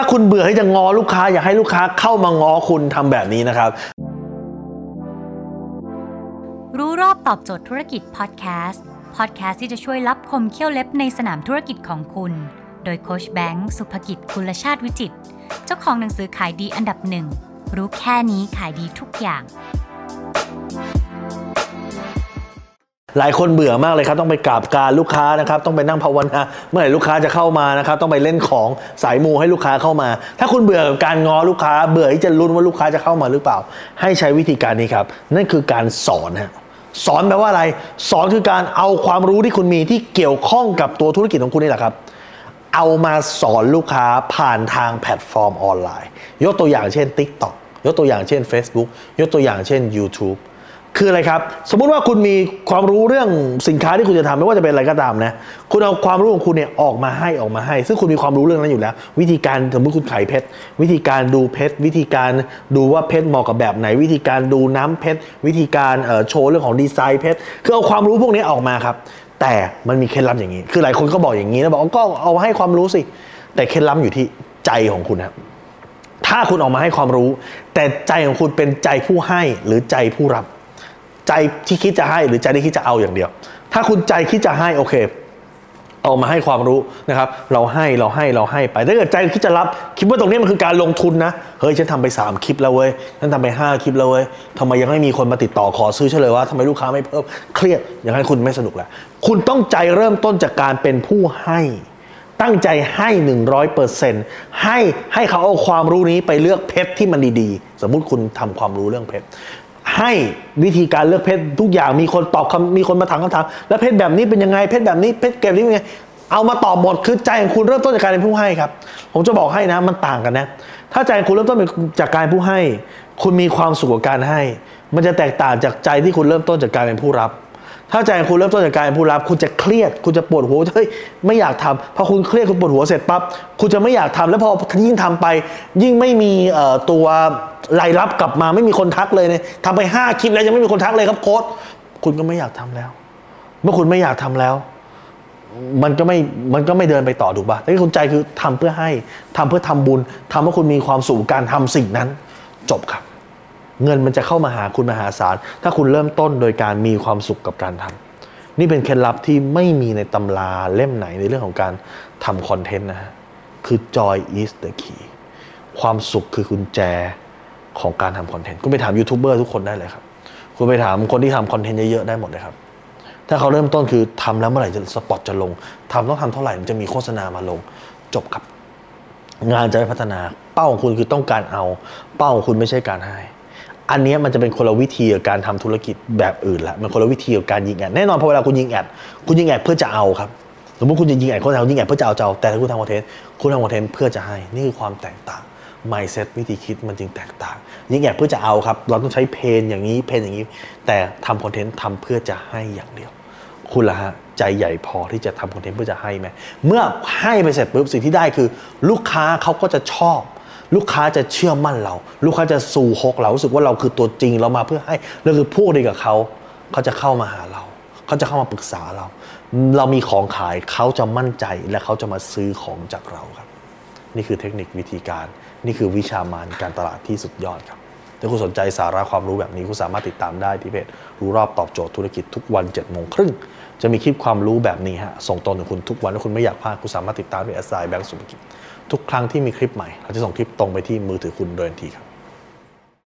ถ้าคุณเบื่อที่จะงอลูกค้าอยากให้ลูกค้าเข้ามางอคุณทำแบบนี้นะครับ รู้รอบตอบโจทย์ธุรกิจพอดแคสต์พอดแคสต์ที่จะช่วยรับคมเขี้ยวเล็บในสนามธุรกิจของคุณ โดยโคชแบงค์สุภกิจคุณชาติวิจิต เจ้าของหนังสือขายดีอันดับหนึ่งรู้แค่นี้ขายดีทุกอย่าง หลายคนเบื่อมากเลยครับ ต้องไปกราบการลูกค้านะครับ ต้องไปนั่งภาวนาเมื่อไหร่ลูกค้าจะเข้ามานะครับ ต้องไปเล่นของสายมูให้ลูกค้าเข้ามา ถ้าคุณเบื่อกับการง้อลูกค้า เบื่อที่จะลุ้นว่าลูกค้าจะเข้ามาหรือเปล่า ให้ใช้วิธีการนี้ครับ นั่นคือการสอนฮะสอนแปลว่าอะไร สอนคือการเอาความรู้ที่คุณมีที่เกี่ยวข้องกับตัวธุรกิจของคุณนี่แหละครับ เอามาสอนลูกค้าผ่านทางแพลตฟอร์มออนไลน์ ยกตัวอย่างเช่น TikTok ยกตัวอย่างเช่น Facebook ยกตัวอย่างเช่น YouTube คืออะไรครับ สมมุติว่าคุณมีความรู้เรื่องสินค้าที่คุณจะทำไม่ว่าจะเป็นอะไรก็ตามนะ คุณเอาความรู้ของคุณเนี่ยออกมาให้ออกมาให้ ซึ่งคุณมีความรู้เรื่องนั้นอยู่แล้ว วิธีการสมมติคุณขายเพชร วิธีการดูเพชร วิธีการดูว่าเพชรเหมาะกับแบบไหน วิธีการดูน้ำเพชร วิธีการโชว์เรื่องของดีไซน์เพชร คือเอาความรู้พวกนี้ออกมาครับ แต่มันมีเคล็ดลับอย่างนี้ คือหลายคนก็บอกอย่างนี้นะบอกว่าก็เอาให้ความรู้สิ แต่เคล็ดลับอยู่ที่ใจของคุณครับถ้าคุณออกมาให้ความรู้ แต่ใจของคุณเป็นใจผู้ให้หรือใจผู้รับ ใจที่คิดจะให้หรือใจที่คิดจะเอาอย่างเดียว ถ้าคุณใจคิดจะให้โอเค เอามาให้ความรู้นะครับ เราให้เราให้เราให้ไปถ้าเกิดใจคิดจะรับ คิดว่าตรงนี้มันคือการลงทุนนะเฮ้ยฉันทำไป 3 คลิปแล้วเว้ยฉันทำไป 5 คลิปแล้วเว้ยทำไมยังไม่มีคนมาติดต่อขอซื้อเฉลยว่าทำไมลูกค้าไม่เพิ่มเครียดอย่างนั้นคุณไม่สนุกแล้วคุณต้องใจเริ่มต้นจากการเป็นผู้ให้ตั้งใจให้ 100%ให้ให้เขาเอาความรู้นี้ไปเลือกเพชรที่มันดีๆ สมมุติคุณทำความรู้เรื่องเพชร ให้วิธีการเลือกเพชรทุกอย่างมีคนตอบคำมีคนมาถามคำถาม แล้วเพชรแบบนี้เป็นยังไงเพชรแบบนี้เพชรเก็บนี้เป็นยังไงเอามาตอบหมดคือใจของคุณเริ่มต้นจากการเป็นผู้ให้ครับ ผมจะบอกให้นะมันต่างกันนะ ถ้าใจของคุณเริ่มต้นจากการผู้ให้ คุณมีความสุขกับการให้ มันจะแตกต่างจากใจที่คุณเริ่มต้นจากการเป็นผู้รับ ถ้าใจของคุณเริ่มต้นจากการเป็นผู้รับ คุณจะเครียด คุณจะปวดหัวเฮ้ยไม่อยากทำพอคุณเครียดคุณปวดหัวเสร็จปั๊บคุณจะไม่อยากทำแล้วพอยิ่งทำไป ยิ่งไม่มีเอ่อตัว รายรับกลับมาไม่มีคนทักเลยเนี่ยทำไปห้าคลิปแล้วยังไม่มีคนทักเลยครับโค้ดคุณก็ไม่อยากทำแล้ว เมื่อคุณไม่อยากทำแล้ว มันก็ไม่มันก็ไม่เดินไปต่อถูกป่ะแต่ที่คุณใจคือทำเพื่อให้ทำเพื่อทำบุญทำให้คุณมีความสุขการทำสิ่งนั้น จบครับ เงินมันจะเข้ามาหาคุณมหาศาล ถ้าคุณเริ่มต้นโดยการมีความสุขกับการทำนี่เป็นเคล็ดลับที่ไม่มีในตำราเล่มไหนในเรื่องของการทำคอนเทนต์นะฮะคือ joy is the key ความสุขคือกุญแจ ของการทำคอนเทนต์คุณไปถามยูทูบเบอร์ทุกคนได้เลยครับ คุณไปถามคนที่ทำคอนเทนต์เยอะๆได้หมดเลยครับ ถ้าเขาเริ่มต้นคือทำแล้วเมื่อไหร่จะสปอตจะลงทำต้องทำเท่าไหร่มันจะมีโฆษณามาลง จบครับ งานจะไม่พัฒนาเป้าของคุณคือต้องการเอา เป้าของคุณไม่ใช่การให้อันนี้มันจะเป็นคนละวิธีกับการทำธุรกิจแบบอื่นละมันคนละวิธีกับการยิง ad แน่นอนพอเวลาคุณยิง ad คุณยิง ad เพื่อจะเอาครับสมมติคุณจะยิง ad คนทำยิง ad เพื่อจะเอาเจ้าแต่ถ้าคุณทำคอนเทนต์คุณทำคอนเทนต์เพื่อจะให้นี่คือความแตกต่าง mindset วิธีคิดมันจึงแตกต่าง ยิง ad เพื่อจะเอาครับ เราต้องใช้ pain อย่างนี้ pain อย่างนี้ แต่ทำคอนเทนต์ทำเพื่อจะให้อย่างเดียว คุณล่ะฮะใจใหญ่พอที่จะทำคอนเทนต์เพื่อจะให้ไหมเมื่อให้ไปเสร็จปุ๊บสิ่งที่ได้คือ ลูกค้าเขาก็จะชอบลูกค้าจะเชื่อมั่นเรา ลูกค้าจะสู่ฮกเรารู้สึกว่าเราคือตัวจริงเรามาเพื่อให้เราคือพวกเดียวกับเขา เขาจะเข้ามาหาเรา เขาจะเข้ามาปรึกษาเรา เรามีของขายเขาจะมั่นใจและเขาจะมาซื้อของจากเราครับ นี่คือเทคนิควิธีการ นี่คือวิชามานการตลาดที่สุดยอดครับถ้าคุณสนใจสาระความรู้แบบนี้คุณสามารถติดตามได้ที่เพจรู้รอบตอบโจทย์ธุรกิจทุกวัน7จ็ดโมงครึ่งจะมีคลิปความรู้แบบนี้ฮะส่งตรงถึงคุณทุกวันถ้าคุณไม่อยากพลาดคุณสามารถติดตามที่แอสไซแบงก์สุขกิจทุกครั้งที่มีคลิปใหม่เราจะส่งคลิปตรงไปที่มือถือคุณโดยทันทีครับ